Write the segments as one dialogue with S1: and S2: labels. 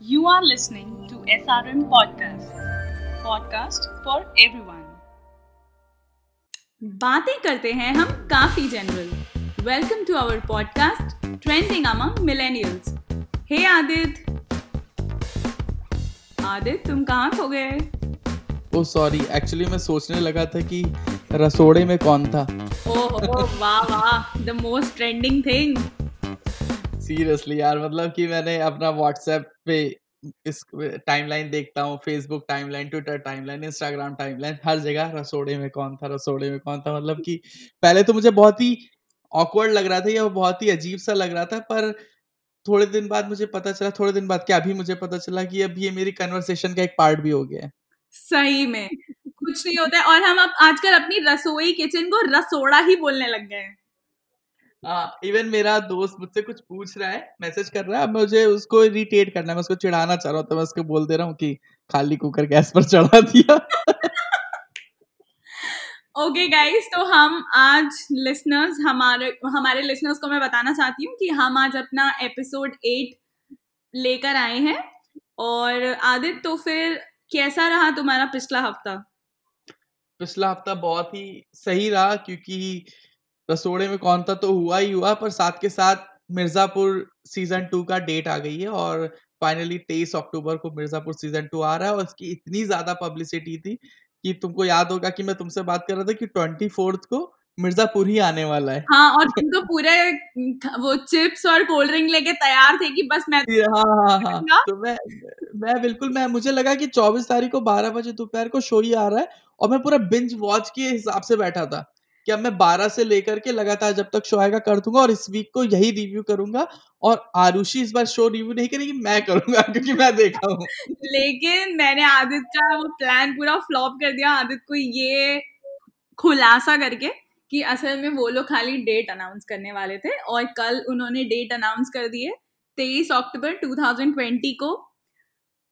S1: You are listening to SRM Podcast, podcast for everyone.
S2: बातें करते हैं हम काफ़ी general welcome to our podcast trending among millennials hey Aditya Aditya तुम कहाँ खो गए?
S3: ओ सॉरी एक्चुअली मैं सोचने लगा था कि रसोड़े में कौन था।
S2: ओह वाह वाह. The most trending thing
S3: seriously यार मतलब कि मैंने अपना व्हाट्सएप पे इस टाइमलाइन देखता हूँ, Facebook timeline, Twitter timeline, Instagram timeline, हर जगह रसोड़े में कौन था, रसोड़े में कौन था मतलब कि पहले तो मुझे बहुत ही ऑकवर्ड लग रहा था या बहुत ही अजीब सा लग रहा था, पर थोड़े दिन बाद मुझे पता चला, थोड़े दिन बाद क्या, अभी मुझे पता चला कि अब ये मेरी कन्वर्सेशन का एक पार्ट भी हो गया है।
S2: सही में, कुछ नहीं होता है और हम अब आजकल अपनी रसोई किचन को रसोड़ा ही बोलने लग गए हैं।
S3: इवन मेरा दोस्त मुझसे कुछ पूछ रहा है मैसेज कर रहा है मुझे उसको इरिटेट करना है मैं उसको चिढ़ाना चाह रहा हूँ तो मैं उसको बोल दे रहा हूँ कि खाली कुकर गैस पर चढ़ा दिया।
S2: ओके गाइस तो हम आज लिसनर्स हमारे हमारे लिसनर्स को मैं बताना चाहती हूँ कि हम आज अपना एपिसोड एट लेकर आए हैं। और आदित्य तो फिर कैसा रहा तुम्हारा पिछला हफ़्ता?
S3: पिछला हफ़्ता बहुत ही सही रहा क्योंकि रसोड़े में कौन था तो हुआ ही हुआ पर साथ के साथ मिर्जापुर सीज़न टू का डेट आ गई है और फाइनली तेईस अक्टूबर को मिर्जापुर सीज़न टू आ रहा है और उसकी इतनी ज़्यादा पब्लिसिटी थी कि तुमको याद होगा कि मैं तुमसे बात कर रहा था कि ट्वेंटी फोर्थ को मिर्जापुर ही आने वाला है।
S2: हाँ और तुम तो पूरे वो चिप्स और कोल्ड ड्रिंक लेके तैयार थे कि बस मैं
S3: हाँ हाँ हाँ तो मैं मैं बिल्कुल मैं मुझे लगा कि 24 तारीख को 12 बजे दोपहर को शो ही आ रहा है और मैं पूरा बिंज वॉच के हिसाब से बैठा था। कि अब मैं 12 से लेकर के लगातार जब तक शो आएगा कर दूँगा और इस वीक को यही रिव्यू करूँगा और आरुषि इस बार शो रिव्यू नहीं करेगी मैं करूँगा क्योंकि मैं देखा हूँ।
S2: लेकिन मैंने आदित्य का वो प्लान पूरा फ्लॉप कर दिया आदित्य को ये खुलासा करके कि असल में वो लोग खाली डेट अनाउंस करने वाले थे और कल उन्होंने डेट अनाउंस कर दिए तेईस अक्टूबर 2020 को।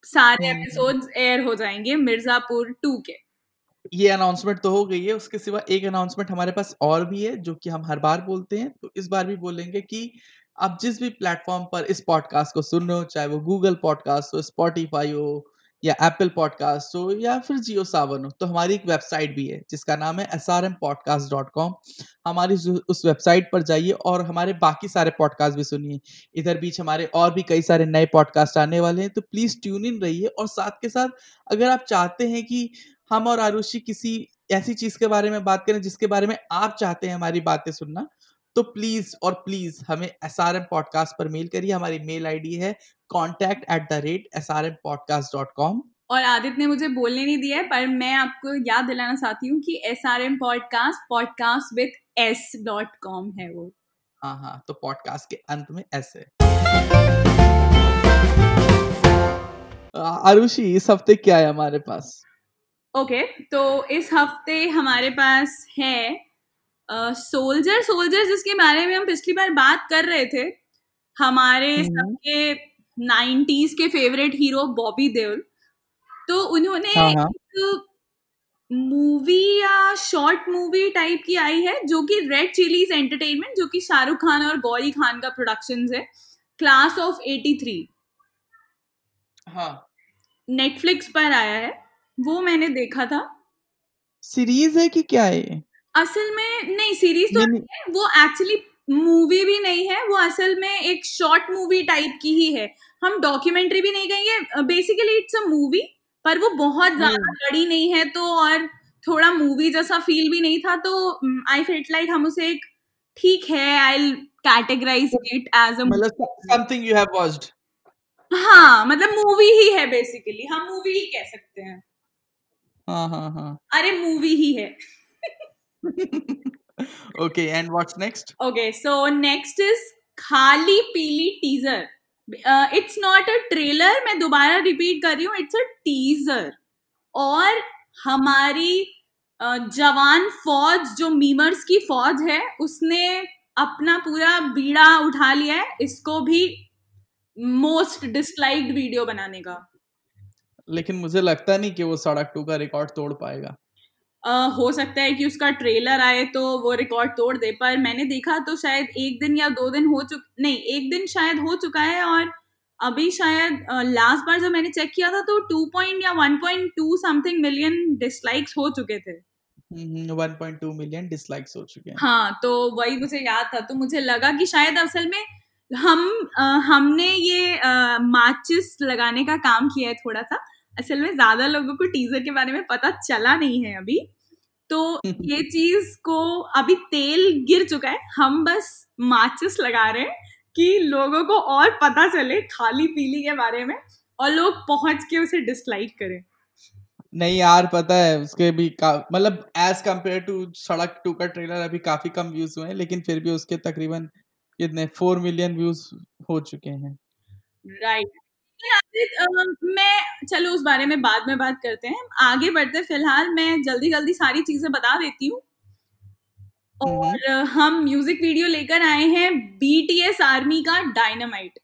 S2: सारे एपिसोड्स एयर हो जाएँगे मिर्जापुर टू के।
S3: ये अनाउंसमेंट तो हो गई है, उसके सिवा एक अनाउंसमेंट हमारे पास और भी है, जो कि हम हर बार बोलते हैं। तो इस बार भी बोलेंगे कि आप जिस भी प्लेटफॉर्म पर इस पॉडकास्ट को सुन रहे हो, चाहे वो गूगल पॉडकास्ट हो स्पॉटिफाई हो या एप्पल पॉडकास्ट हो या फिर जियो सावन हो तो हमारी एक वेबसाइट भी है, जिसका नाम है S R M podcast dot com हमारी उस वेबसाइट पर जाइए और हमारे बाकी सारे पॉडकास्ट भी सुनिए। इधर बीच हमारे और भी कई सारे नए पॉडकास्ट आने वाले हैं तो प्लीज़ ट्यून इन रहिए और साथ के साथ अगर आप चाहते हैं कि हम और आरुषि किसी ऐसी चीज़ के बारे में बात करें, जिसके बारे में आप चाहते हैं हमारी बातें सुनना तो प्लीज़ और प्लीज़ हमें एस आर एम पॉडकास्ट पर मेल करिए। हमारी मेल आईडी है contact at the rate S R M podcast dot com
S2: और आदित्य ने मुझे बोलने नहीं दिया है पर मैं आपको याद दिलाना चाहती हूँ कि S R M podcast podcast with S dot com है वो।
S3: हाँ हाँ तो पॉडकास्ट के अंत में एस है। आरुषि इस हफ़्ते क्या है हमारे पास?
S2: ओके okay, तो इस हफ़्ते हमारे पास है सोल्जर uh, सोल्जर जिसके बारे में हम पिछली बार बात कर रहे थे। हमारे सबके नाइन्टीज के फेवरेट हीरो बॉबी देओल तो उन्होंने
S3: हाँ, हाँ.
S2: एक मूवी या शॉर्ट मूवी टाइप की आई है जो कि रेड चिलीज एंटरटेनमेंट जो कि शाहरुख खान और गौरी खान का प्रोडक्शन है। क्लास ऑफ़ 83
S3: हाँ।
S2: नेटफ्लिक्स पर आया है। वो मैंने देखा था।
S3: सीरीज़ है कि क्या है
S2: असल में नहीं सीरीज़ तो नहीं, है वो एक्चुअली मूवी भी नहीं है वो असल में एक शॉर्ट मूवी टाइप की ही है। हम डॉक्यूमेंट्री भी नहीं कहेंगे बेसिकली इट्स अ मूवी पर वो बहुत ज़्यादा बड़ी नहीं है तो और थोड़ा मूवी जैसा फील भी नहीं था तो आई फेल्ट लाइक हम उसे एक ठीक है I categorise it as a
S3: मतलब समथिंग यू हैव वॉच्ड
S2: हाँ मतलब मूवी ही है बेसिकली हम मूवी ही कह सकते हैं।
S3: हाँ हाँ हाँ।
S2: अरे मूवी ही है।
S3: okay and what's next?
S2: Okay so next is खाली पीली teaser it's not a trailer मैं दोबारा रिपीट कर रही हूँ इट्स अ टीजर और हमारी uh, जवान फौज जो मीमर्स की फौज है उसने अपना पूरा बीड़ा उठा लिया है इसको भी मोस्ट डिसलाइक्ड वीडियो बनाने का।
S3: लेकिन मुझे लगता नहीं कि वो सड़क टू का रिकॉर्ड तोड़ पाएगा।
S2: Uh, हो सकता है कि उसका ट्रेलर आए तो वो रिकॉर्ड तोड़ दे पर मैंने देखा तो शायद एक दिन या दो दिन हो चुक नहीं एक दिन शायद हो चुका है और अभी शायद लास्ट बार जब मैंने चेक किया था तो टू पॉइंट या one point two something million dislikes हो चुके थे।
S3: One point two million dislikes हो चुके हैं।
S2: हाँ तो वही मुझे याद था तो मुझे लगा कि शायद असल में हम आ, हमने ये माचिस लगाने का काम किया है थोड़ा सा। असल में ज़्यादा लोगों को टीजर के बारे में पता चला नहीं है अभी। तो ये चीज़ को अभी तेल गिर चुका है। हम बस माचिस लगा रहे हैं कि लोगों को और पता चले खाली पीली के बारे में और लोग पहुँच के उसे डिसलाइक करें।
S3: नहीं यार पता है उसके भी मतलब as compare to Sadak two का ट्रेलर अभी काफ़ी कम व्यूज़ हुए हैं लेकिन फिर भी उसके तकरीबन कितने फोर मिलियन व्यूज़ हो चुके हैं।
S2: Right right. मैं चलो उस बारे में बाद में बात करते हैं। आगे बढ़ते फ़िलहाल मैं जल्दी जल्दी सारी चीज़ें बता देती हूँ। और हम म्यूज़िक वीडियो लेकर आए हैं बीटीएस आर्मी का डायनामाइट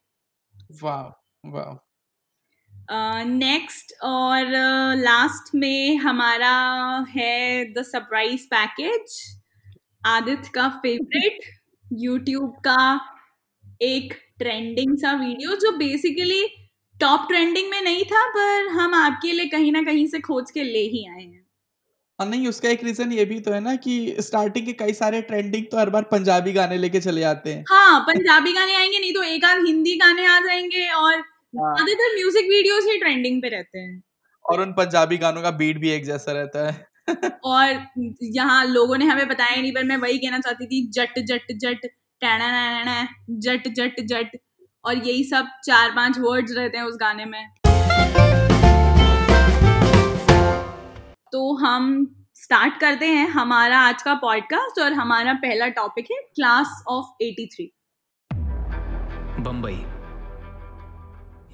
S3: वाह वाह।
S2: नेक्स्ट और लास्ट uh, में हमारा है द सरप्राइज़ पैकेज आदित्य का फेवरेट यूट्यूब का एक ट्रेंडिंग सा वीडियो जो बेसिकली टॉप ट्रेंडिंग में नहीं था पर हम आपके लिए कहीं ना कहीं से खोज के ले ही आए हैं।
S3: हाँ नहीं उसका एक रीजन ये भी तो है ना कि स्टार्टिंग के कई सारे ट्रेंडिंग तो हर बार पंजाबी गाने लेके चले जाते हैं।
S2: हाँ पंजाबी गाने आएँगे नहीं तो एक आध हिंदी गाने आ जाएँगे और ज़्यादातर म्यूज़िक वीडियोस ही ट्रेंडिंग पे रहते हैं।
S3: और उन पंजाबी गानों का बीट भी एक जैसा रहता है।
S2: और यहाँ लोगों ने हमें बताया नहीं पर मैं वही कहना चाहती थी जट जट जट टैना जट जट जट। और यही सब चार पाँच वर्ड्स रहते हैं उस गाने में। तो हम स्टार्ट करते हैं हमारा आज का पॉडकास्ट और हमारा पहला टॉपिक है क्लास ऑफ़ 83
S4: बम्बई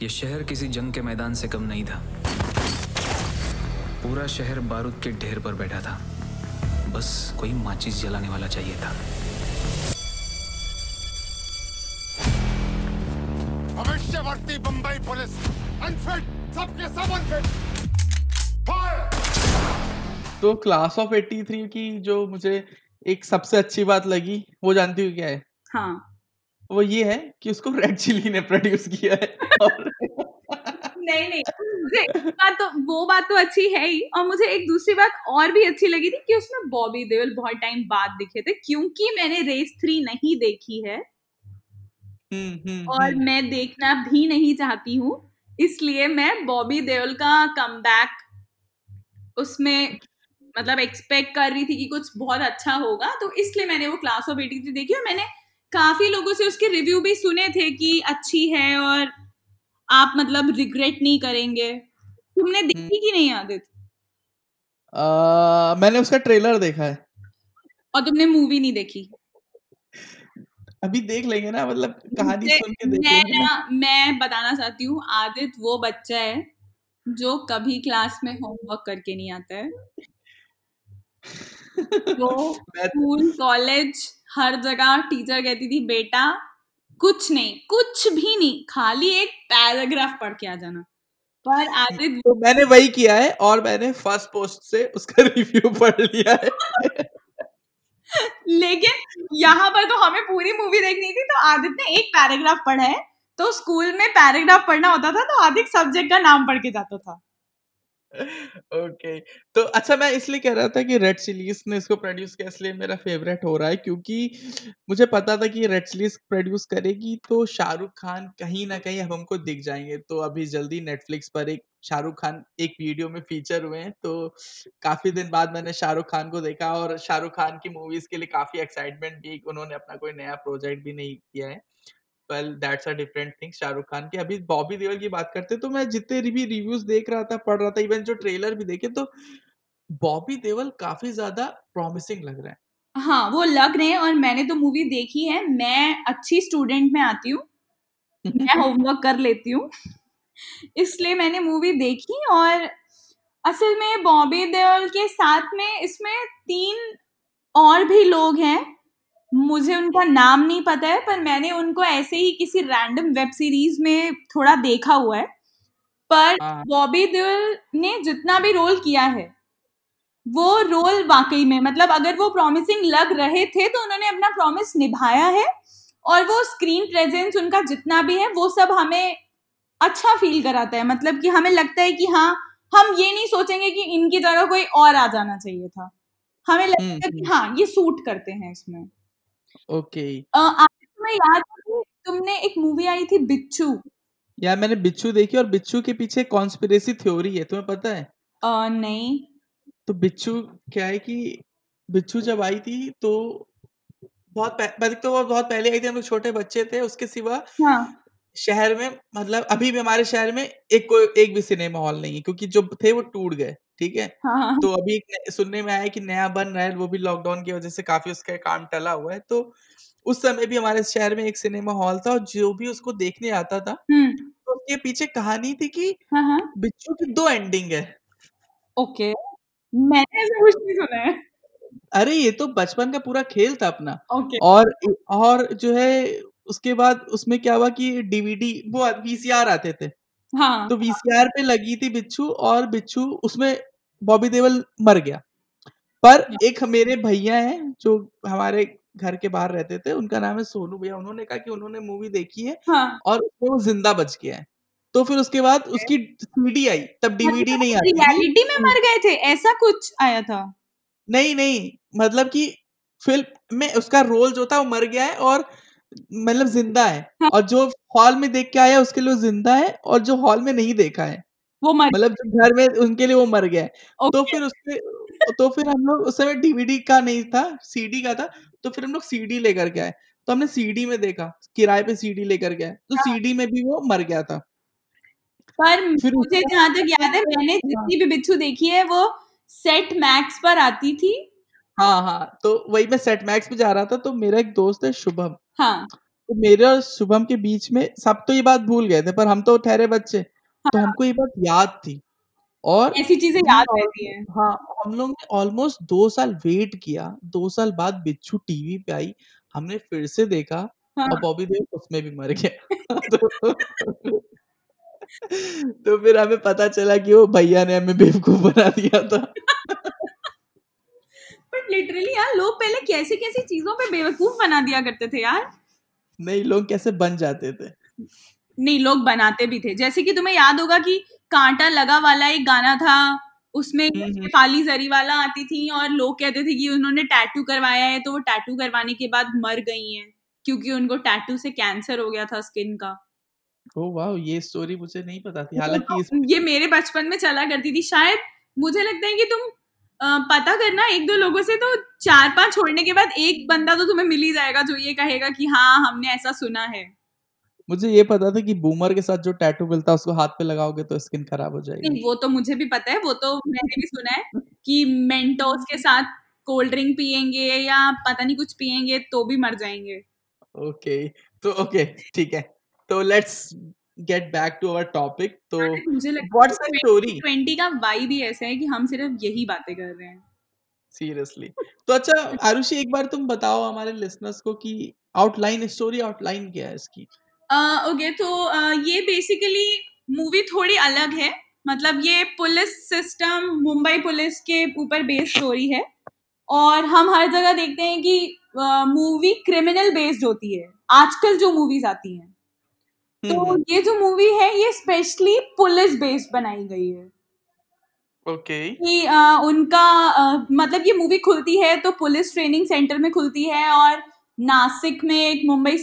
S4: ये शहर किसी जंग के मैदान से कम नहीं था। पूरा शहर बारूद के ढेर पर बैठा था। बस कोई माचिस जलाने वाला चाहिए था।
S5: भविष्यवर्ती बंबई पुलिस। अनफिट सबके सब अनफिट
S3: तो क्लास ऑफ़ 83 की जो मुझे एक सबसे अच्छी बात लगी वो जानती हूँ क्या है?
S2: हाँ।
S3: वो ये है कि उसको रेड चिली ने प्रोड्यूस किया है। और
S2: नहीं नहीं बात तो वो बात तो अच्छी है ही। और मुझे एक दूसरी बात और भी अच्छी लगी थी कि उसमें बॉबी देवल बहुत टाइम बाद दिखे थे क्योंकि मैंने रेस थ्री नहीं देखी है। और
S3: हम्म।
S2: मैं देखना भी नहीं चाहती हूँ इसलिए मैं बॉबी देओल का कम उसमें मतलब एक्सपेक्ट कर रही थी कि कुछ बहुत अच्छा होगा तो इसलिए मैंने वो क्लास ऑफ़ एटी देखी और मैंने काफ़ी लोगों से उसके रिव्यू भी सुने थे कि अच्छी है और आप मतलब रिग्रेट नहीं करेंगे तुमने देखी हम्म। कि नहीं आदित
S3: मैंने उसका ट्रेलर देखा है
S2: और तुमने मूवी नहीं देखी
S3: अभी देख लेंगे ना मतलब कहानी सुन के देख
S2: मैं ना। मैं बताना चाहती हूँ आदित वो बच्चा है जो कभी क्लास में होमवर्क करके नहीं आता है। वो स्कूल कॉलेज हर जगह टीचर कहती थी बेटा कुछ नहीं कुछ भी नहीं खाली एक पैराग्राफ पढ़ के आ जाना। पर आदित
S3: तो मैंने वही किया है और मैंने फ़र्स्ट पोस्ट से उसका रिव्यू पढ़ लिया है।
S2: लेकिन यहाँ पर तो हमें पूरी मूवी देखनी थी तो आदित्य ने एक पैराग्राफ पढ़ा है तो स्कूल में पैराग्राफ पढ़ना होता था तो आदित्य सब्जेक्ट का नाम पढ़ के जाता था।
S3: ओके। तो अच्छा मैं इसलिए कह रहा था कि रेड चिलीज ने इसको प्रोड्यूस किया, इसलिए मेरा फेवरेट हो रहा है क्योंकि मुझे पता था कि रेड चिलीज प्रोड्यूस करेगी तो शाहरुख खान कहीं ना कहीं अब हमको दिख जाएँगे। तो अभी जल्दी नेटफ्लिक्स पर एक शाहरुख खान एक वीडियो में फीचर हुए हैं तो काफ़ी दिन बाद मैंने शाहरुख खान को देखा और शाहरुख खान की मूवीज़ के लिए काफ़ी एक्साइटमेंट भी, उन्होंने अपना कोई नया प्रोजेक्ट भी नहीं किया है। Well that's a different thing Shahrukh Khan की अभी बॉबी देओल की बात करते तो मैं जितने भी रिव्यूज़ देख रहा था पढ़ रहा था इवन जो ट्रेलर भी देखे तो बॉबी देओल काफ़ी ज़्यादा प्रॉमिसिंग लग रहा है।
S2: हाँ वो लग रहे हैं और मैंने तो मूवी देखी है। मैं अच्छी स्टूडेंट में आती हूँ। मैं होमवर्क कर लेती हूँ। इसलिए मैंने मूवी देखी और असल में बॉबी देओल के साथ में इसमें तीन और भी लोग हैं। मुझे उनका नाम नहीं पता है पर मैंने उनको ऐसे ही किसी रैंडम वेब सीरीज़ में थोड़ा देखा हुआ है। पर हाँ। बॉबी देओल ने जितना भी रोल किया है वो रोल वाकई में मतलब अगर वो प्रॉमिसिंग लग रहे थे तो उन्होंने अपना प्रॉमिस निभाया है और वो स्क्रीन प्रेजेंस उनका जितना भी है वो सब हमें अच्छा फील कराता है। मतलब कि हमें लगता है कि हाँ हम ये नहीं सोचेंगे कि इनकी जगह कोई और आ जाना चाहिए था। हमें लगता है कि
S3: हम्म।
S2: हाँ ये सूट करते हैं इसमें।
S3: ओके।
S2: तुम्हें याद है तुमने एक मूवी आई थी बिच्छू।
S3: यार मैंने बिच्छू देखी और बिच्छू के पीछे कॉन्स्पिरेसी थ्योरी है तुम्हें पता है?
S2: अ, नहीं।
S3: तो बिच्छू क्या है कि बिच्छू जब आई थी तो बहुत पह- पहले तो वो बहुत पहले आई थी हम लोग छोटे बच्चे थे उसके सिवा
S2: हाँ।
S3: शहर में मतलब अभी भी हमारे शहर में एक कोई एक भी सिनेमा हॉल नहीं है क्योंकि जो थे वो टूट गए। ठीक है?
S2: हाँ।
S3: तो अभी एक सुनने में आया कि नया बन रहा है वो भी लॉकडाउन की वजह से काफ़ी उसका काम टला हुआ है। तो उस समय भी हमारे शहर में एक सिनेमा हॉल था और जो भी उसको देखने आता था
S2: हम्म
S3: तो उसके पीछे कहानी थी कि
S2: हाँ हाँ।
S3: बिच्छू की दो एंडिंग है।
S2: ओके। मैंने ऐसा कुछ नहीं सुना है।
S3: अरे ये तो बचपन का पूरा खेल था अपना।
S2: ओके।
S3: और और जो है उसके बाद उसमें क्या हुआ कि डीवीडी वो वीसीआर आते थे।
S2: हाँ।
S3: तो वीसीआर पे लगी थी बिच्छू और बिच्छू उसमें बॉबी देओल मर गया। पर एक मेरे भैया हैं जो हमारे घर के बाहर रहते थे उनका नाम है सोनू भैया। उन्होंने कहा कि उन्होंने मूवी देखी है
S2: हाँ।
S3: और वो ज़िंदा बच गया है। तो फिर उसके बाद उसकी सीडी आई तब डीवीडी नहीं आई
S2: रियलिटी में मर गए थे ऐसा कुछ आया था?
S3: नहीं नहीं मतलब कि फ़िल्म में उसका रोल जो था वो मर गया है और मतलब ज़िंदा है।
S2: हाँ।
S3: और जो हॉल में देख के आया उसके लिए ज़िंदा है और जो हॉल में नहीं देखा है।
S2: वो मर
S3: मतलब जो घर में उनके लिए वो मर गया है। तो फिर उसके तो फिर हम लोग उस समय डीवीडी का नहीं था सीडी का था तो फिर हम लोग सीडी लेकर के आए। तो हमने सीडी में देखा किराए पे सीडी लेकर गए तो सीडी में भी वो मर गया था।
S2: पर मुझे जहाँ तक याद है मैंने
S3: हाँ।
S2: जितनी भी बिच्छू देखी है वो सेट मैक्स पर आती थी।
S3: हाँ हाँ तो वही मैं सेट मैक्स पे जा रहा था तो मेरा एक दोस्त है शुभम।
S2: हाँ।
S3: तो मेरे और शुभम के बीच में सब तो ये बात भूल गए थे पर हम तो ठहरे बच्चे। तो हमको ये बात याद थी। और
S2: ऐसी चीज़ें याद रहती हैं।
S3: हाँ हम लोग ने ऑलमोस्ट दो साल वेट किया। दो साल बाद बिच्छू टीवी पे आई। हमने फिर से देखा
S2: हाँ।
S3: और बॉबी देव उसमें भी मर गया। तो, तो फिर हमें पता चला कि वो भैया ने हमें बेवकूफ़ बना दिया था।
S2: बट लिटरली यार लोग पहले कैसे कैसी चीज़ों पे बेवकूफ़ बना दिया करते थे यार।
S3: नहीं लोग कैसे बन जाते थे?
S2: नहीं लोग बनाते भी थे। जैसे कि तुम्हें याद होगा कि कांटा लगा वाला एक गाना था उसमें
S3: हम्म, हम्म।
S2: काली जरी वाला आती थी और लोग कहते थे कि उन्होंने टैटू करवाया है तो वो टैटू करवाने के बाद मर गई हैं क्योंकि उनको टैटू से कैंसर हो गया था स्किन का।
S3: ओ वाह ये स्टोरी मुझे नहीं पता थी। हालाँकि
S2: ये मेरे बचपन में चला करती थी। शायद मुझे लगता है कि तुम पता करना एक दो लोगों से तो चार पाँच छोड़ने के बाद एक बंदा तो तुम्हें मिल ही जाएगा जो ये कहेगा कि हाँ हमने ऐसा सुना है।
S3: मुझे ये पता था कि बूमर के साथ जो टैटू मिलता है उसको हाथ पे लगाओगे तो स्किन खराब हो जाएगी।
S2: वो तो मुझे भी पता है वो तो मैंने भी सुना है कि मेंटोस के साथ कोल्ड ड्रिंक पियेंगे या पता नहीं कुछ पियेंगे तो भी मर जाएँगे।
S3: ओके तो ओके ठीक है। तो let's get back to our topic तो
S2: मुझे
S3: व्हाट्स द स्टोरी
S2: ट्वेंटी का वाइब ही ऐसा है कि हम सिर्फ़ यही बातें कर रहे हैं।
S3: सीरियसली तो अच्छा आरुषि एक बार तुम बताओ हमारे लिसनर्स को कि आउटलाइन स्टोरी आउटलाइन क्या है इसकी?
S2: ओके तो ये बेसिकली मूवी थोड़ी अलग है। मतलब ये पुलिस सिस्टम मुंबई पुलिस के ऊपर बेस्ड स्टोरी है। और हम हर जगह देखते हैं कि मूवी क्रिमिनल बेस्ड होती है। आजकल जो मूवीज़ आती हैं। तो
S3: हम्म,
S2: ये जो मूवी है ये स्पेशली पुलिस बेस्ड बनाई गई है।
S3: ओके
S2: कि अ, उनका अ, मतलब ये मूवी खुलती है तो पुलिस ट्रेनिंग सेंटर में खुलती है और नासिक में एक मुंबई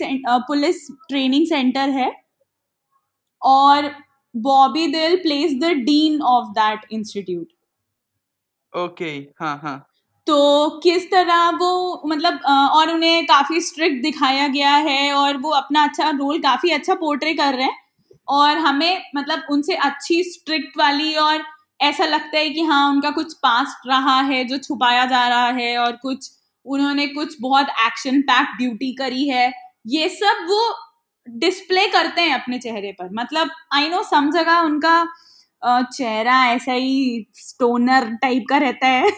S2: पुलिस ट्रेनिंग सेंटर है। और Bobby Deol plays the dean of that institute
S3: okay हाँ हाँ।
S2: तो किस तरह वो मतलब और उन्हें काफ़ी स्ट्रिक्ट दिखाया गया है और वो अपना अच्छा रोल काफ़ी अच्छा पोर्ट्रे कर रहे हैं? और हमें मतलब उनसे अच्छी स्ट्रिक्ट वाली और ऐसा लगता है कि हाँ उनका कुछ पास्ट रहा है जो छुपाया जा रहा है और कुछ उन्होंने कुछ बहुत एक्शन पैक ड्यूटी करी है। ये सब वो डिस्प्ले करते हैं अपने चेहरे पर। मतलब आई नो सम जगह उनका चेहरा ऐसा ही स्टोनर टाइप का रहता है।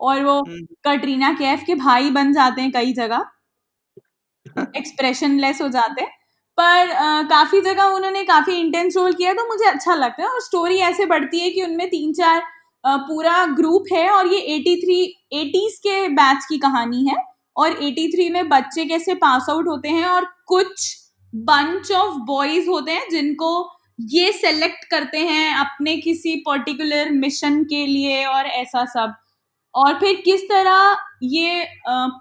S2: और वो
S3: हम्म,
S2: कटरीना कैफ के भाई बन जाते हैं कई जगह। एक्सप्रेशन लेस हो जाते हैं। पर अ, काफ़ी जगह उन्होंने काफ़ी इंटेंस रोल किया तो मुझे अच्छा लगता है। और स्टोरी ऐसे बढ़ती है कि उनमें तीन चार अ, पूरा ग्रुप है और ये 83 एटीज के बैच की कहानी है। और 83 में बच्चे कैसे पास आउट होते हैं और कुछ बंच ऑफ़ बॉयज़ होते हैं जिनको ये सेलेक्ट करते हैं अपने किसी पर्टिकुलर मिशन के लिए और ऐसा सब। और फिर किस तरह ये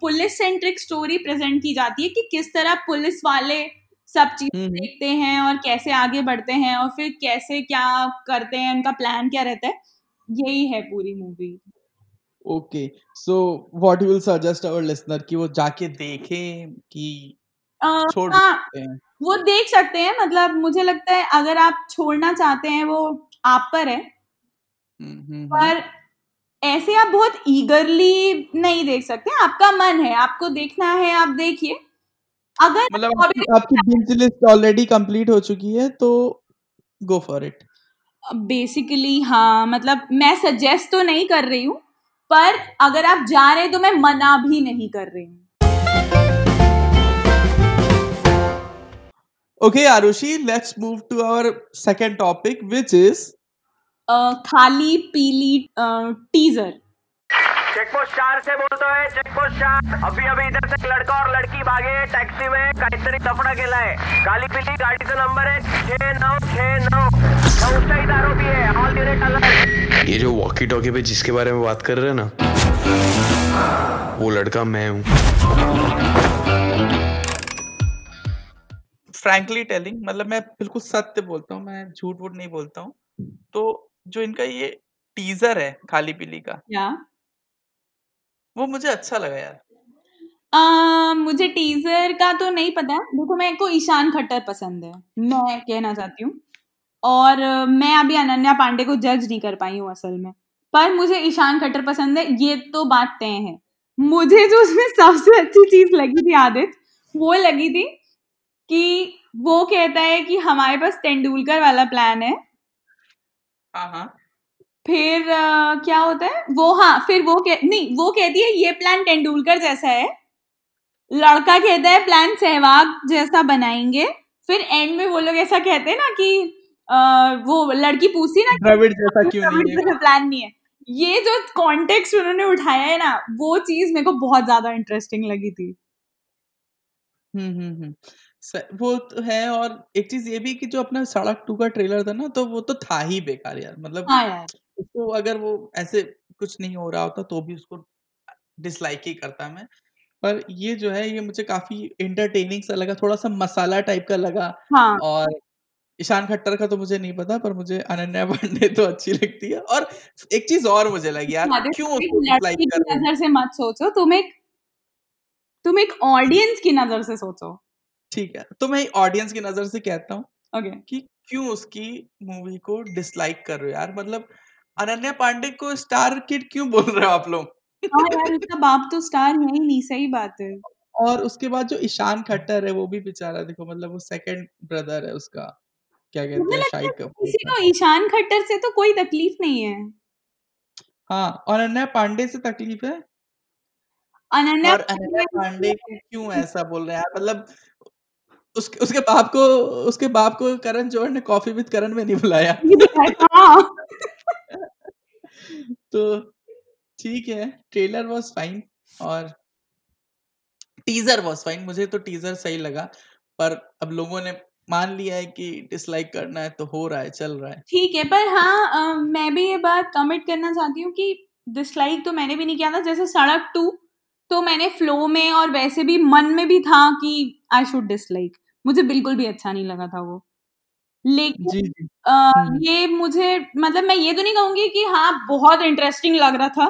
S2: पुलिस सेंट्रिक स्टोरी प्रेजेंट की जाती है कि किस तरह पुलिस वाले सब चीज़
S3: हम्म, हम्म।
S2: देखते हैं और कैसे आगे बढ़ते हैं और फिर कैसे क्या करते हैं उनका प्लान क्या रहता है यही है पूरी movie
S3: okay so what you will suggest our listener कि वो जाके देखें कि छोड़
S2: हाँ
S3: सकते हैं
S2: वो देख सकते हैं मतलब मुझे लगता है अगर आप छोड़ना चाहते हैं वो आप पर है
S3: हम्म।
S2: पर ऐसे आप बहुत ईगरली नहीं देख सकते आपका मन है आपको देखना है आप देखिए। अगर
S3: मतलब आपकी बिंज लिस्ट ऑलरेडी कंप्लीट हो चुकी है तो गो फॉर इट
S2: बेसिकली हाँ मतलब मैं सजेस्ट तो नहीं कर रही हूँ पर अगर आप जा रहे हैं तो मैं मना भी नहीं कर रही हूँ।
S3: Okay, Arushi, let's move to our second topic, which is
S2: अ, खाली पीली टीजर
S6: चेकपोस्ट चार से बोलतो है चेक पोस्ट चार। अभी अभी इधर से लड़का और लड़की भागे टैक्सी में काहीतरी केला है। काली पीली गाडीचा नंबर है छह नौ छह नौ। संशयित आरोपी है ऑल यूनिट अलर्ट
S7: ये जो वॉकी टॉकी पे जिसके बारे में बात कर रहे हैं ना वो लड़का मैं हूँ।
S3: फ्रैंकली टेलिंग मतलब मैं बिल्कुल सत्य बोलता हूँ मैं झूठ वूठ नहीं बोलता हूँ। तो जो इनका ये टीजर है खाली पीली का।
S2: या।
S3: वो मुझे अच्छा लगा यार।
S2: अ, मुझे टीजर का तो नहीं पता। देखो मेरे को ईशान खट्टर पसंद है। मैं कहना चाहती हूँ। और मैं अभी अनन्या पांडे को जज नहीं कर पाई हूँ असल में। पर मुझे ईशान खट्टर पसंद है। ये तो बात तय है। मुझे जो उसमें सबसे अच्छी चीज़ लगी थी आदित वो लगी थी कि वो कहता है कि हमारे पास तेंदुलकर वाला प्लान है।
S3: हाँ हाँ।
S2: फिर अ, क्या होता है? वो हाँ फिर वो कह नहीं वो कहती है ये प्लान तेंदुलकर जैसा है। लड़का कहता है प्लान सहवाग जैसा बनाएँगे। फिर एंड में वो लोग ऐसा कहते हैं ना कि अ, वो लड़की पूछती है ना
S3: द्रविड़ जैसा क्यों नहीं है?
S2: प्लान नहीं है। ये जो कॉन्टेक्स्ट उन्होंने उठाया है ना वो चीज़ मेरे को बहुत ज़्यादा इंटरेस्टिंग लगी थी।
S3: हम्म हम्म हम्म। वो तो है और एक चीज़ ये भी कि जो अपना सड़क टू का ट्रेलर था ना तो वो तो था ही बेकार यार मतलब
S2: हाँ यार।
S3: उसको अगर वो ऐसे कुछ नहीं हो रहा होता तो भी उसको डिसलाइक ही करता मैं। पर ये जो है ये मुझे काफ़ी एंटरटेनिंग सा लगा थोड़ा सा मसाला टाइप का लगा
S2: हाँ।
S3: और ईशान खट्टर का तो मुझे नहीं पता पर मुझे अनन्या पांडे तो अच्छी लगती है और एक चीज़ और मुझे लगी यार क्यों हैं?
S2: नज़र से मत सोचो तुम एक तुम एक ऑडियंस की नज़र से सोचो।
S3: ठीक है। तो मैं ऑडियंस की नज़र से कहता हूँ
S2: ओके
S3: कि क्यों उसकी मूवी को डिसलाइक कर रहे हो यार? मतलब अनन्या पांडे को स्टार किड क्यों बोल रहे हो आप लोग?
S2: हाँ यार उसका बाप तो स्टार है ही नहीं सही बात है।
S3: और उसके बाद जो ईशान खट्टर है वो भी बेचारा देखो मतलब वो सेकंड ब्रदर है उसका। क्या कहते हैं
S2: है
S3: शाहिद कपूर
S2: किसी
S3: को।
S2: ईशान खट्टर से तो कोई तकलीफ़ नहीं है।
S3: हाँ और अनन्या पांडे से तकलीफ़ है?
S2: अनन्या
S3: और अनन्या पांडे क्यों ऐसा बोल रहे हैं मतलब उसके उसके बाप को उसके बाप को करण जौहर ने कॉफ़ी विद करण में नहीं बुलाया।
S2: हाँ
S3: तो ठीक है ट्रेलर वाज फाइन और टीजर वाज फाइन मुझे तो टीजर सही लगा पर अब लोगों ने मान लिया है कि डिसलाइक करना है तो हो रहा है चल रहा है।
S2: ठीक है पर हाँ अ, मैं भी ये बात कमेंट करना चाहती हूँ कि डिसलाइक तो मैंने भी नहीं किया था जैसे सड़क टू तो मैंने फ्लो में और वैसे भी मन में भी था कि आई शुड डिसलाइक मुझे बिल्कुल भी अच्छा नहीं लगा था वो। लेकिन
S3: जी जी।
S2: अ,
S3: हम्म।
S2: ये मुझे मतलब मैं ये तो नहीं कहूँगी कि हाँ बहुत इंटरेस्टिंग लग रहा था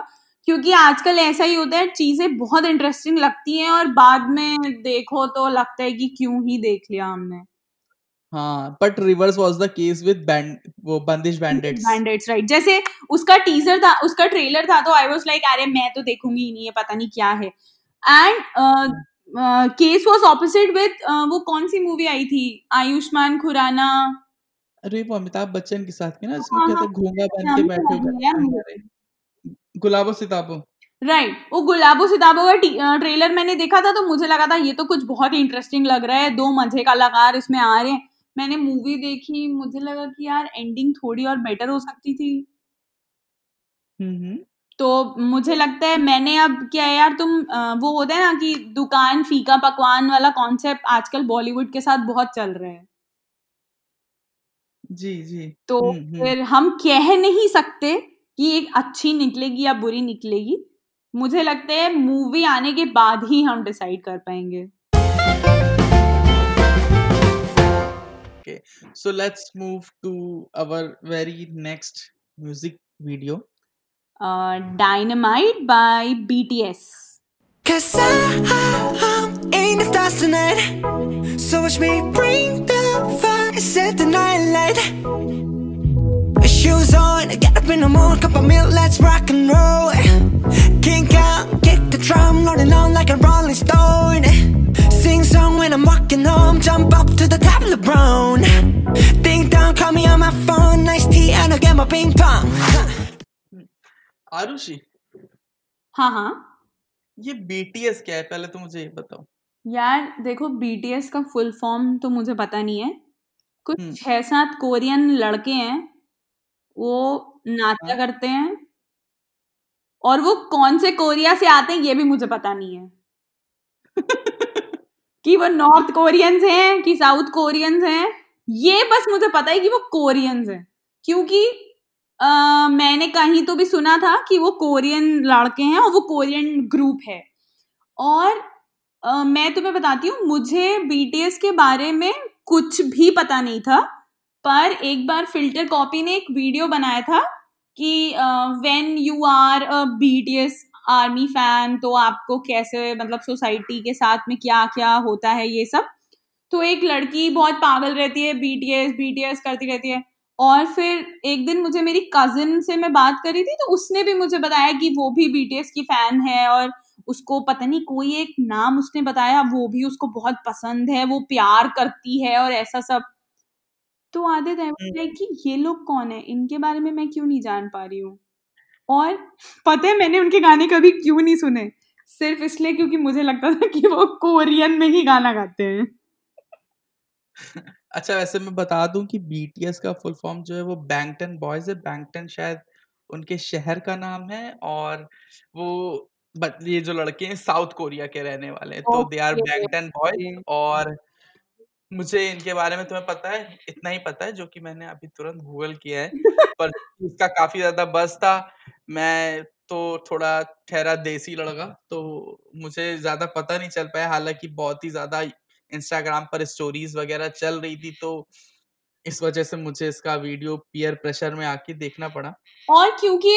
S2: क्योंकि आजकल ऐसा ही होता है चीज़ें बहुत इंटरेस्टिंग लगती हैं और बाद में देखो तो लगता है कि क्यों ही देख लिया हमने।
S3: हाँ but reverse was the case with band वो बंदिश बैंडिट्स
S2: बैंडेट्स राइट जैसे उसका टीजर था उसका ट्रेलर था तो आई वाज लाइक अरे मैं तो देखूँगी ही नहीं ये पता नहीं क्या है. And case was opposite with वो कौन सी मूवी आई थी? आयुष्मान खुराना।
S3: अरे वो अमिताभ बच्चन के साथ की ना जिसमें
S2: हाँ,
S3: कहते घोंगा बन के बैठे हो गुलाबो सिताबो
S2: राइट वो गुलाबो सिताबो का ट्रेलर मैंने देखा था तो मुझे लगा था ये तो कुछ बहुत ही इंटरेस्टिंग लग रहा है दो मज़े कलाकार इसमें आ रहे हैं। मैंने मूवी देखी मुझे लगा कि यार एंडिंग थोड़ी और बेटर हो सकती थी।
S3: हम्म हम्म।
S2: तो मुझे लगता है मैंने अब क्या है यार तुम अ, वो होता है ना कि दुकान फीका पकवान वाला कॉन्सेप्ट आजकल बॉलीवुड के साथ बहुत चल रहा है।
S3: जी जी।
S2: तो
S3: हम्म हम्म।
S2: फिर हम कह नहीं सकते कि एक अच्छी निकलेगी या बुरी निकलेगी। मुझे लगता है मूवी आने के बाद ही हम डिसाइड कर पाएँगे।
S3: Okay, so let's move to our very next music video.
S2: Uh, Dynamite by BTS.
S8: Cause I, am in the stars tonight. So watch me bring the fire, set the night light. My Shoes on, get up in the mood, cup of milk, let's rock and roll. Kink out, kick the drum, rolling on like a rolling stone. Sing song when I'm walking home, jump up to the top of the brown. Ding dong, call me on my phone, nice tea, and I'll get my ping pong. Huh.
S3: Arushi.
S2: हाँ हाँ।
S3: ये BTS क्या है? पहले तो मुझे ये बताओ।
S2: यार देखो बीटीएस का फुल फॉर्म तो मुझे पता नहीं है। कुछ
S3: हम्म।
S2: छह सात कोरियन लड़के हैं। वो नाचा
S3: हाँ।
S2: करते हैं। और वो कौन से कोरिया से आते हैं ये भी मुझे पता नहीं है। कि वो नॉर्थ कोरियंस हैं कि साउथ कोरियंस हैं ये बस मुझे पता है कि वो कोरियंस हैं। क्योंकि मैंने कहीं तो भी सुना था कि वो कोरियन लड़के हैं और वो कोरियन ग्रुप है। और अ, मैं तुम्हें बताती हूँ मुझे बीटीएस के बारे में कुछ भी पता नहीं था पर एक बार फ़िल्टर कॉपी ने एक वीडियो बनाया था कि when you are a BTS army fan तो आपको कैसे मतलब सोसाइटी के साथ में क्या क्या होता है ये सब। तो एक लड़की बहुत पागल रहती है बीटीएस बीटीएस करती रहती है। और फिर एक दिन मुझे मेरी कजिन से मैं बात करी थी तो उसने भी मुझे बताया कि वो भी बीटीएस की फ़ैन है और उसको पता नहीं कोई एक नाम उसने बताया वो भी उसको बहुत पसंद है वो प्यार करती है और ऐसा सब। तो I was like कि ये लोग कौन है? इनके बारे में मैं क्यों नहीं जान पा रही हूँ? और पता है मैंने उनके गाने कभी क्यों नहीं सुने? सिर्फ़ इसलिए क्योंकि मुझे लगता था कि वो कोरियन में ही गाना गाते हैं।
S3: अच्छा वैसे मैं बता दूँ कि बीटीएस का फुल फॉर्म जो है वो बैंगटन बॉयज़ है बैंगटन शायद उनके शहर का नाम है और वो बट ये जो लड़के हैं साउथ कोरिया के रहने वाले हैं तो दे आर. बैंगटन बॉयज़ और मुझे इनके बारे में तुम्हें पता है इतना ही पता है जो कि मैंने अभी तुरंत गूगल किया है पर इसका काफ़ी ज़्यादा बस था मैं तो थोड़ा ठहरा देसी लड़का तो मुझे ज़्यादा पता नहीं चल पाया हालाँकि बहुत ही ज़्यादा इंस्टाग्राम पर स्टोरीज वगैरह चल रही थी तो इस वजह से मुझे इसका वीडियो पीयर प्रेशर में आके देखना पड़ा।
S2: और क्योंकि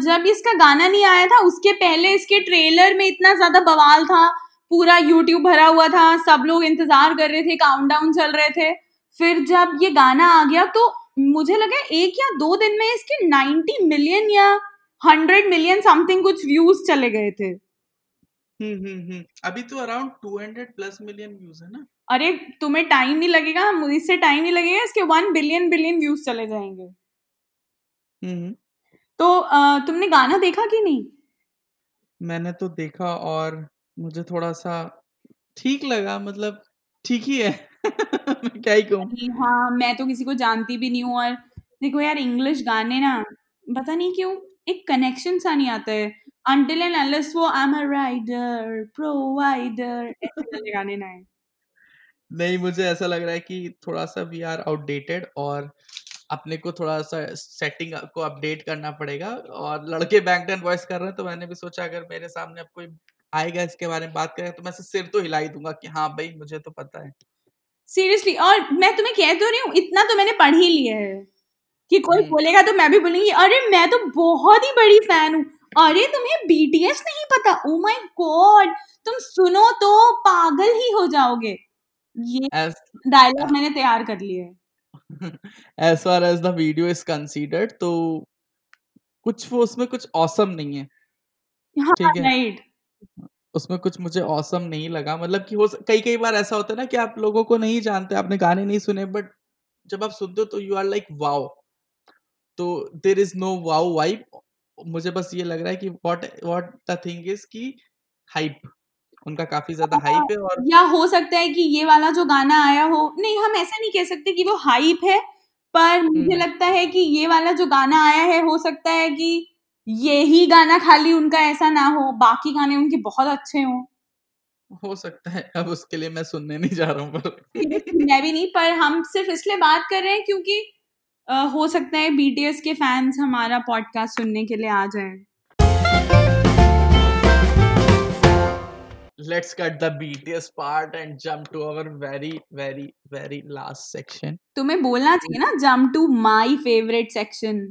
S2: जब इसका गाना नहीं आया था, उसके पहले इसके ट्रेलर में इतना ज़्यादा बवाल था, पूरा यूट्यूब भरा हुआ था, सब लोग इंतज़ार कर रहे थे काउंटडाउन चल रहे थे। फिर जब ये गाना आ गया तो मुझे लगा एक या दो दिन में इसके 90 मिलियन या 100 मिलियन समथिंग कुछ व्यूज़ चले गए थे।
S3: हम्म हम्म हम्म। अभी तो अराउंड 200 प्लस मिलियन व्यूज़ है ना?
S2: अरे तुम्हें टाइम नहीं लगेगा? मुझे इससे टाइम नहीं लगेगा इसके वन बिलियन बिलियन व्यूज़ चले जाएँगे।
S3: हम्म
S2: तो अ, तुमने गाना देखा कि नहीं?
S3: मैंने तो देखा और मुझे थोड़ा सा ठीक लगा मतलब ठीक ही है। मैं क्या ही कहूँ?
S2: हाँ मैं तो किसी को जानती भी नहीं हूँ और देखो यार इंग्लिश गाने ना पता नहीं क्यों एक कनेक्शन सा नहीं आता है। Until and unless वो I'm a rider provider ऐसे गाने ना है
S3: नहीं मुझे ऐसा लग रहा है कि थोड़ा सा वी आर आउटडेटेड और अपने को थोड़ा सा सेटिंग को अपडेट करना पड़ेगा और लड़के बैंगटन वॉइस कर रहे हैं तो मैंने भी सोचा अगर मेरे सामने अब कोई आएगा इसके बारे में बात करें तो मैं सिर तो हिला ही दूँगा कि हाँ भाई मुझे तो पता है।
S2: सीरियसली और मैं तुम्हें कह तो रही हूँ इतना तो मैंने पढ़ ही लिया है कि कोई
S3: हम्म।
S2: बोलेगा तो मैं भी बोलूँगी अरे मैं तो बहुत ही बड़ी फ़ैन हूँ। अरे तुम्हें बीटीएस नहीं पता? ओ माय गॉड तुम सुनो तो पागल ही हो जाओगे। ये डायलॉग मैंने तैयार कर लिया है।
S3: As far as the video is considered तो कुछ वो उसमें कुछ औसम नहीं है।
S2: हाँ
S3: ठीक है?
S2: राइट
S3: उसमें कुछ मुझे औसम नहीं लगा। मतलब कि हो कई कई बार ऐसा होता है ना कि आप लोगों को नहीं जानते आपने गाने नहीं सुने बट जब आप सुनते हो तो यू आर लाइक वाओ तो there is no wow vibe मुझे बस ये लग रहा है कि what what the thing is कि हाइप उनका काफ़ी ज़्यादा हाइप है और
S2: या हो सकता है कि ये वाला जो गाना आया हो नहीं हम ऐसा नहीं कह सकते कि वो हाइप है पर मुझे
S3: हम्म।
S2: लगता है कि ये वाला जो गाना आया है हो सकता है कि यही गाना खाली उनका ऐसा ना हो बाकी गाने उनके बहुत अच्छे हों
S3: हो सकता है अब उसके लिए मैं सुनने नहीं जा रहा हूँ पर
S2: मैं भी नहीं पर हम सिर्फ़ इसलिए बात कर रहे हैं क्योंकि हो सकता है बीटीएस के फैंस हमारा पॉडकास्ट सुनने के लिए आ जाए।
S3: Let's cut the BTS part and jump to our very very very last section.
S2: तुम्हें बोलना चाहिए ना जम टू माय फेवरेट सेक्शन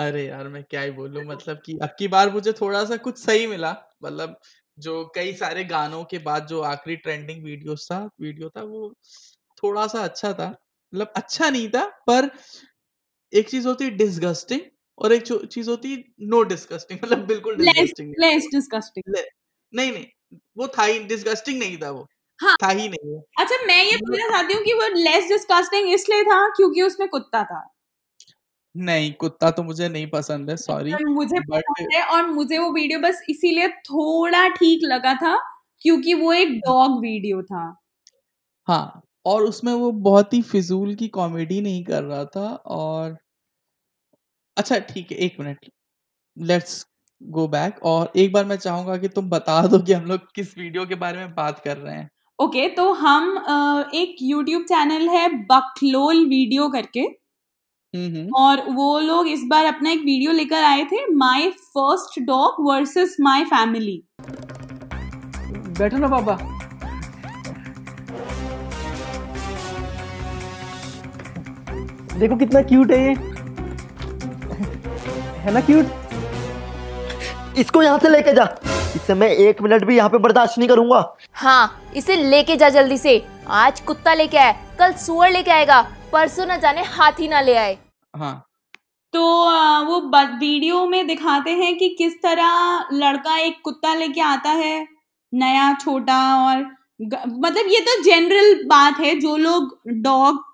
S3: अरे यार मैं क्या ही बोलूँ? मतलब कि अब की बार मुझे थोड़ा सा कुछ सही मिला। मतलब जो कई सारे गानों के बाद जो आखिरी ट्रेंडिंग वीडियोस था वीडियो था वो थोड़ा सा अच्छा था। मतलब अच्छा नहीं था पर एक चीज़ होती है डिसगस्टिंग और एक चीज़ होती है नो डिस्गस्टिंग मतलब बिल्कुल डिसगस्टिंग
S2: लेस डिस्कस्टिंग
S3: नहीं नहीं वो था ही डिसगस्टिंग नहीं था वो।
S2: हाँ।
S3: था ही नहीं
S2: अच्छा मैं ये बोलना चाहती हूँ कि वो लेस डिस्कस्टिंग इसलिए था क्योंकि उसमें कुत्ता था।
S3: नहीं कुत्ता तो मुझे नहीं पसंद है सॉरी
S2: मुझे पसंद है और मुझे वो वीडियो बस इसीलिए थोड़ा ठीक लगा था क्योंकि वो एक डॉग वीडियो था।
S3: हाँ और उसमें वो बहुत ही फिजूल की कॉमेडी नहीं कर रहा था और अच्छा ठीक है एक मिनट लेट्स गो बैक और एक बार मैं चाहूँगा कि तुम बता दो कि हम लोग किस वीडियो के बारे में बात कर रहे हैं।
S2: ओके okay, तो हम एक यूट्यूब चैनल है बकलोल वीडियो करके।
S3: हम्म हम्म।
S2: और वो लोग इस बार अपना एक वीडियो लेकर आए थे my first dog versus my family
S9: बैठो ना पापा देखो कितना क्यूट है ये। है ना क्यूट
S10: इसको यहाँ से लेके जा। इससे मैं एक मिनट भी यहाँ पे बर्दाश्त नहीं करूँगा।
S11: हाँ इसे लेके जा जल्दी से। आज कुत्ता लेके आए कल सुअर लेके आएगा। परसों न जाने हाथी ना ले आए।
S3: हाँ।
S2: तो वो वीडियो में दिखाते हैं कि किस तरह लड़का एक कुत्ता लेके आता है नया छोटा और मतलब ये तो जनरल बात है जो लोग डॉग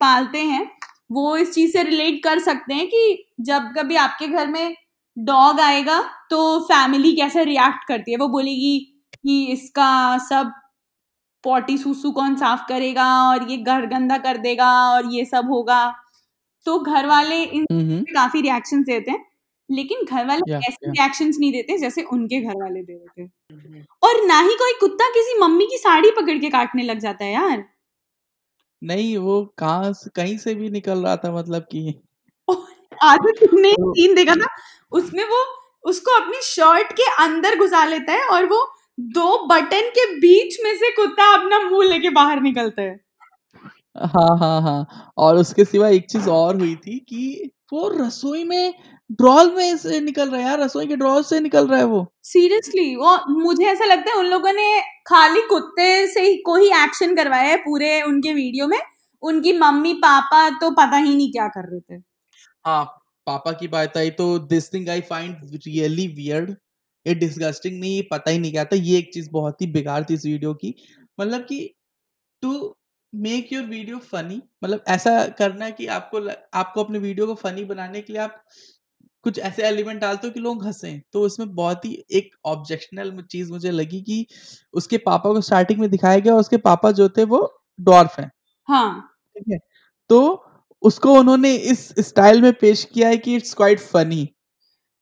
S2: पालते हैं। वो इस चीज़ से रिलेट कर सकते हैं कि जब कभी आपके घर में डॉग आएगा तो फैमिली कैसे रिएक्ट करती है? वो बोलेगी कि इसका सब पॉटी सूसू कौन साफ़ करेगा और ये घर गंदा कर देगा और ये सब होगा। तो घर वाले इन
S3: हम्म
S2: काफ़ी रिएक्शंस देते हैं लेकिन घर वाले ऐसे रिएक्शंस नहीं देते जैसे उनके घर वाले दे रहे थे और ना ही कोई कुत्ता किसी मम्मी की साड़ी पकड़ के काटने लग जाता है यार।
S3: नहीं वो कहाँ से कहीं से भी निकल रहा था मतलब कि
S2: आज तुमने
S3: तो
S2: सीन देखा था उसमें वो उसको अपनी शर्ट के अंदर घुसा लेता है और वो दो बटन के बीच में से कुत्ता अपना मुँह लेके बाहर निकलता है।
S3: हाँ हाँ हाँ और उसके सिवा एक चीज़ और हुई थी कि वो रसोई में ड्रॉल में से निकल रहा है यार रसोई के ड्रॉल से निकल रहा है वो।
S2: सीरियसली वो मुझे ऐसा लगता है उन लोगों ने खाली कुत्ते से ही को ही एक्शन करवाया है पूरे उनके वीडियो में। उनकी मम्मी पापा तो पता ही नहीं क्या कर रहे थे।
S3: हाँ पापा की बात आई तो this thing I find really weird ये डिस्गस्टिंग नहीं ये पता ही नहीं क्या था। ये एक चीज़ बहुत ही बेकार थी इस वीडियो की। मतलब कि to make your video funny मतलब ऐसा करना है कि आपको आपको अपने वीडियो को फनी बनाने के लिए आप कुछ ऐसे एलिमेंट डालते हो कि लोग हंसें। तो उसमें बहुत ही एक ऑब्जेक्शनल चीज़ मुझे लगी कि उसके पापा को स्टार्टिंग में दिखाया गया उसके पापा जो थे वो डॉर्फ हैं।
S2: हाँ।
S3: ठीक है? तो उसको उन्होंने इस स्टाइल में पेश किया है कि इट्स क्वाइट फनी।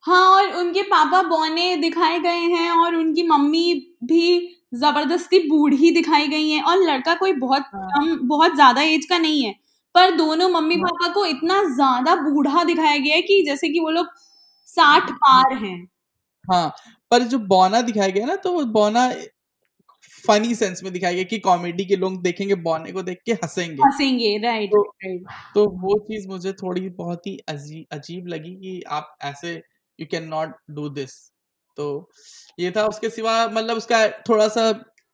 S2: हाँ और उनके पापा बौने दिखाए गए हैं और उनकी मम्मी भी ज़बरदस्ती बूढ़ी दिखाई गई है और लड़का कोई बहुत कम बहुत ज़्यादा एज का नहीं है। पर दोनों मम्मी पापा को इतना ज़्यादा बूढ़ा दिखाया गया है कि जैसे कि वो लोग साठ पार हैं।
S3: हाँ पर जो बौना दिखाया गया ना तो वो बौना फनी सेंस में दिखाया गया कि कॉमेडी के लोग देखेंगे बौने को देख के हंसेंगे।
S2: हंसेंगे राइट
S3: तो
S2: राइट
S3: तो वो चीज़ मुझे थोड़ी बहुत ही अजीब अजीब लगी कि आप ऐसे you can not do this तो ये था उसके सिवा मतलब उसका थोड़ा सा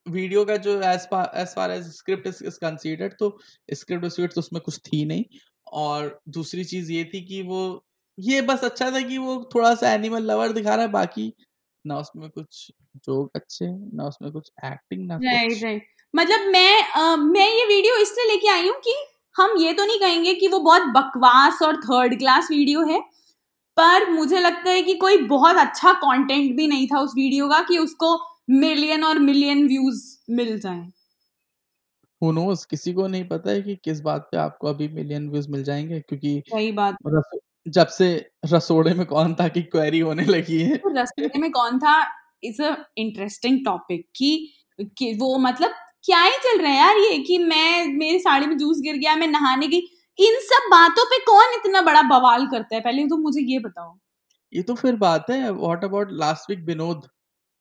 S3: वीडियो का जो as as far as script is considered तो स्क्रिप्ट स्क्रिप्ट तो उसमें कुछ थी नहीं। और दूसरी चीज़ ये थी कि वो ये बस अच्छा था कि वो थोड़ा सा एनिमल लवर दिखा रहा है बाकी ना उसमें कुछ जोक अच्छे ना उसमें कुछ एक्टिंग ना
S2: राइट
S3: कुछ
S2: राइट मतलब मैं अ, मैं ये वीडियो इसलिए लेके आई हूँ कि हम ये तो नहीं कहेंगे कि वो बहुत बकवास और थर्ड क्लास वीडियो है पर मुझे लगता है कि कोई बहुत अच्छा कंटेंट भी नहीं था उस वीडियो का कि उसको मिलियन और मिलियन व्यूज़ मिल जाएँ।
S3: Who knows? किसी को नहीं पता है कि किस बात पे आपको अभी मिलियन व्यूज़ मिल जाएँगे क्योंकि
S2: सही बात।
S3: रसो, जब से रसोड़े में कौन था की क्वेरी होने लगी है।
S2: तो रसोई में कौन था? इज़ अ इंटरेस्टिंग टॉपिक कि, कि वो मतलब क्या ही चल रहा है यार ये कि मैं मेरी साड़ी में जूस गिर गया मैं नहाने गई। इन सब बातों पे कौन इतना बड़ा बवाल करता है? पहले तो मुझे ये बताओ।
S3: ये तो फिर बात है what about last week Vinod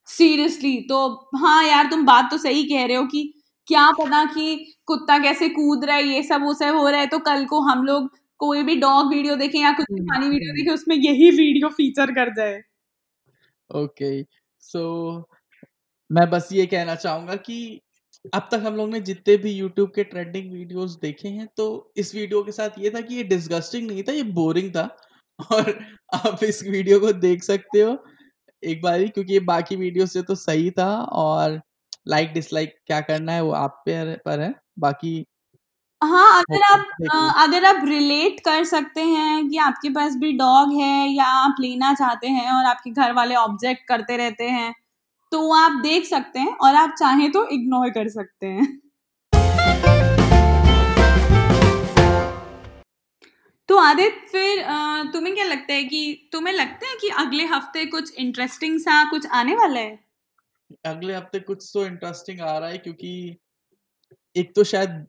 S2: seriously तो हाँ यार तुम बात तो सही कह रहे हो कि क्या पता कि कुत्ता कैसे कूद रहा है ये सब वो सब हो रहा है तो कल को हम लोग कोई भी डॉग वीडियो देखें या कुछ भी फनी वीडियो देखें उसमें यही वीडियो फीचर कर जाए।
S3: ओके सो मैं बस ये कहना चाहूँगा कि अब तक हम लोग ने जितने भी यूट्यूब के ट्रेंडिंग वीडियोस देखे हैं तो इस वीडियो के साथ ये था कि ये डिस्गस्टिंग नहीं था ये बोरिंग था। और आप इस वीडियो को देख सकते हो। एक बार ही क्योंकि बाकी वीडियो से तो सही था और लाइक डिसलाइक क्या करना है वो आप पे पर है। बाकी
S2: हाँ अगर आप अगर आप रिलेट कर सकते हैं कि आपके पास भी डॉग है या आप लेना चाहते हैं और आपके घर वाले ऑब्जेक्ट करते रहते हैं तो आप देख सकते हैं और आप चाहें तो इग्नोर कर सकते हैं। तो आदित्य फिर तुम्हें क्या लगता है कि तुम्हें लगता है कि अगले हफ़्ते कुछ इंटरेस्टिंग सा कुछ आने वाला है?
S3: अगले हफ़्ते कुछ तो इंटरेस्टिंग आ रहा है क्योंकि एक तो शायद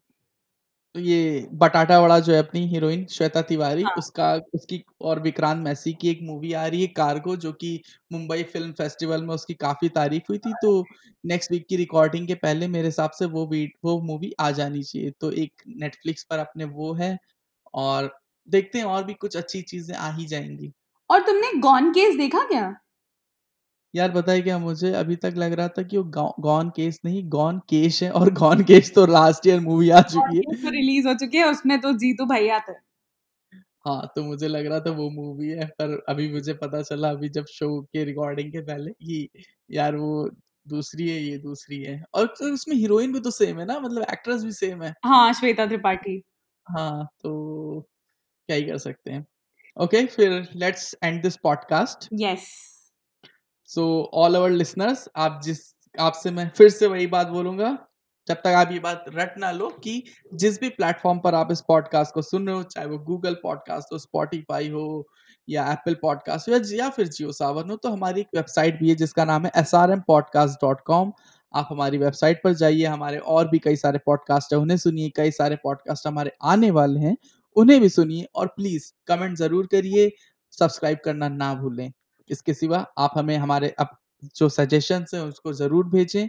S3: ये बटाटा वड़ा जो है अपनी हीरोइन श्वेता तिवारी
S2: हाँ।
S3: उसका उसकी और विक्रांत मैसी की एक मूवी आ रही है कार्गो जो कि मुंबई फ़िल्म फेस्टिवल में उसकी काफ़ी तारीफ़ हुई थी। तो नेक्स्ट वीक की रिकॉर्डिंग के पहले मेरे हिसाब से वो वो मूवी आ जानी चाहिए। तो एक नेटफ्लिक्स पर अपने वो है और देखते हैं और भी कुछ अच्छी चीज़ें आ ही जाएँगी।
S2: और तुमने गॉन केस देखा क्या?
S3: यार बताए क्या मुझे? अभी तक लग रहा था कि वो गॉन केस नहीं गॉन केश है और गॉन केश तो लास्ट ईयर मूवी आ चुकी है।
S2: तो रिलीज़ हो चुकी है उसमें तो जीतू भैया थे
S3: हाँ। तो मुझे लग रहा था वो मूवी है पर अभी मुझे पता चला अभी जब शो के रिकॉर्डिंग के पहले कि यार वो दूसरी है ये दूसरी है। और तो उसमें हीरोइन भी तो सेम है ना मतलब एक्ट्रेस भी सेम है।
S2: हाँ श्वेता त्रिपाठी।
S3: हाँ तो क्या ही कर सकते हैं। ओके फिर let's end this podcast
S2: yes
S3: so all our listeners आप जिस आपसे मैं फिर से वही बात बोलूँगा। जब तक आप ये बात रट ना लो कि जिस भी प्लेटफॉर्म पर आप इस पॉडकास्ट को सुन रहे हो चाहे वो गूगल पॉडकास्ट हो स्पॉटिफाई हो या एप्पल पॉडकास्ट हो या, या फिर जियो सावन हो तो हमारी एक वेबसाइट भी है जिसका नाम है S R M podcast dot com आप हमारी वेबसाइट पर जाइए हमारे और भी कई सारे पॉडकास्ट है उन्हें सुनिए। कई सारे पॉडकास्ट हमारे आने वाले हैं उन्हें भी सुनिए और प्लीज़ कमेंट ज़रूर करिए। सब्सक्राइब करना ना भूलें। इसके सिवा आप हमें हमारे अब जो सजेशंस हैं उसको ज़रूर भेजें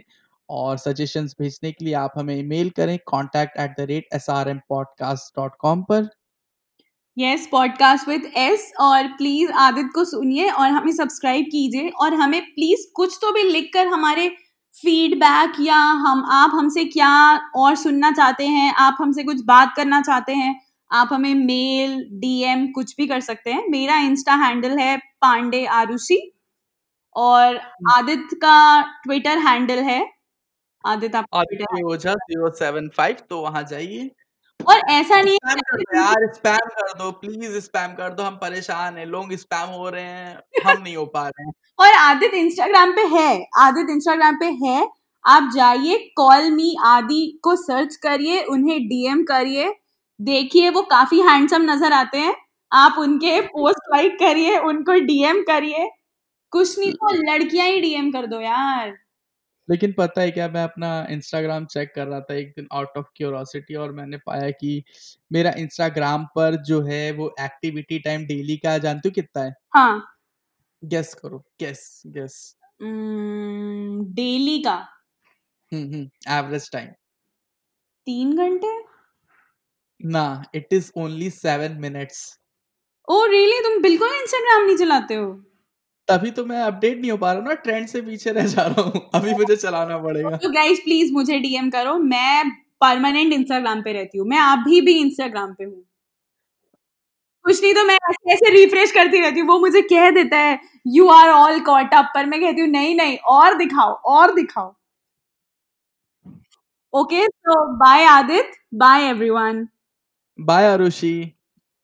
S3: और सजेशंस भेजने के लिए आप हमें ईमेल करें contact at the rate S R M podcast dot com पर।
S2: यस पॉडकास्ट विद एस और प्लीज़ आदित्य को सुनिए और हमें सब्सक्राइब कीजिए और हमें प्लीज़ कुछ तो भी लिख कर हमारे फीडबैक या हम, आप हमसे क्या और सुनना चाहते हैं, आप हमसे कुछ बात करना चाहते हैं आप हमें मेल डीएम कुछ भी कर सकते हैं। मेरा इंस्टा हैंडल है पांडे आरुषि और आदित्य का ट्विटर हैंडल है। Aditya
S3: Ojha zero seven five तो वहाँ जाइए।
S2: और ऐसा नहीं है
S3: स्पैम कर यार स्पैम कर दो प्लीज़ स्पैम कर दो हम परेशान हैं लोग स्पैम हो रहे हैं हम नहीं हो पा रहे हैं।
S2: और आदित्य इंस्टाग्राम पे है आदित्य इंस्टाग्राम पे है आप जाइए कॉल मी आदि को सर्च करिए उन्हें डीएम करिए। देखिए वो काफ़ी हैंडसम नज़र आते हैं। आप उनके पोस्ट लाइक करिए उनको डीएम करिए। कुछ नहीं तो लड़कियाँ ही डीएम कर दो यार।
S3: लेकिन पता है क्या मैं अपना इंस्टाग्राम चेक कर रहा था एक दिन आउट ऑफ़ क्यूरोसिटी और मैंने पाया कि मेरा इंस्टाग्राम पर जो है वो एक्टिविटी टाइम डेली का जानते हो कितना है?
S2: हाँ।
S3: गेस करो गेस गेस
S2: डेली का।
S3: हम्म हम्म एवरेज टाइम
S2: तीन घंटे?
S3: ना it is only seven minutes
S2: oh really तुम बिल्कुल इंस्टाग्राम नहीं चलाते हो?
S3: तभी तो मैं अपडेट नहीं हो पा रहा हूँ ना ट्रेंड से पीछे रह जा रहा हूँ। अभी मुझे चलाना पड़ेगा।
S2: तो गाइस प्लीज़ मुझे डीएम करो। मैं परमानेंट इंस्टाग्राम पे रहती हूँ। मैं अभी भी इंस्टाग्राम पे हूँ। कुछ नहीं तो मैं ऐसे ऐसे रिफ्रेश करती रहती हूँ। वो मुझे कह देता है you are all caught up पर मैं कहती हूँ नहीं नहीं और दिखाओ और दिखाओ. ओके तो bye Aditya bye everyone
S3: bye Arushi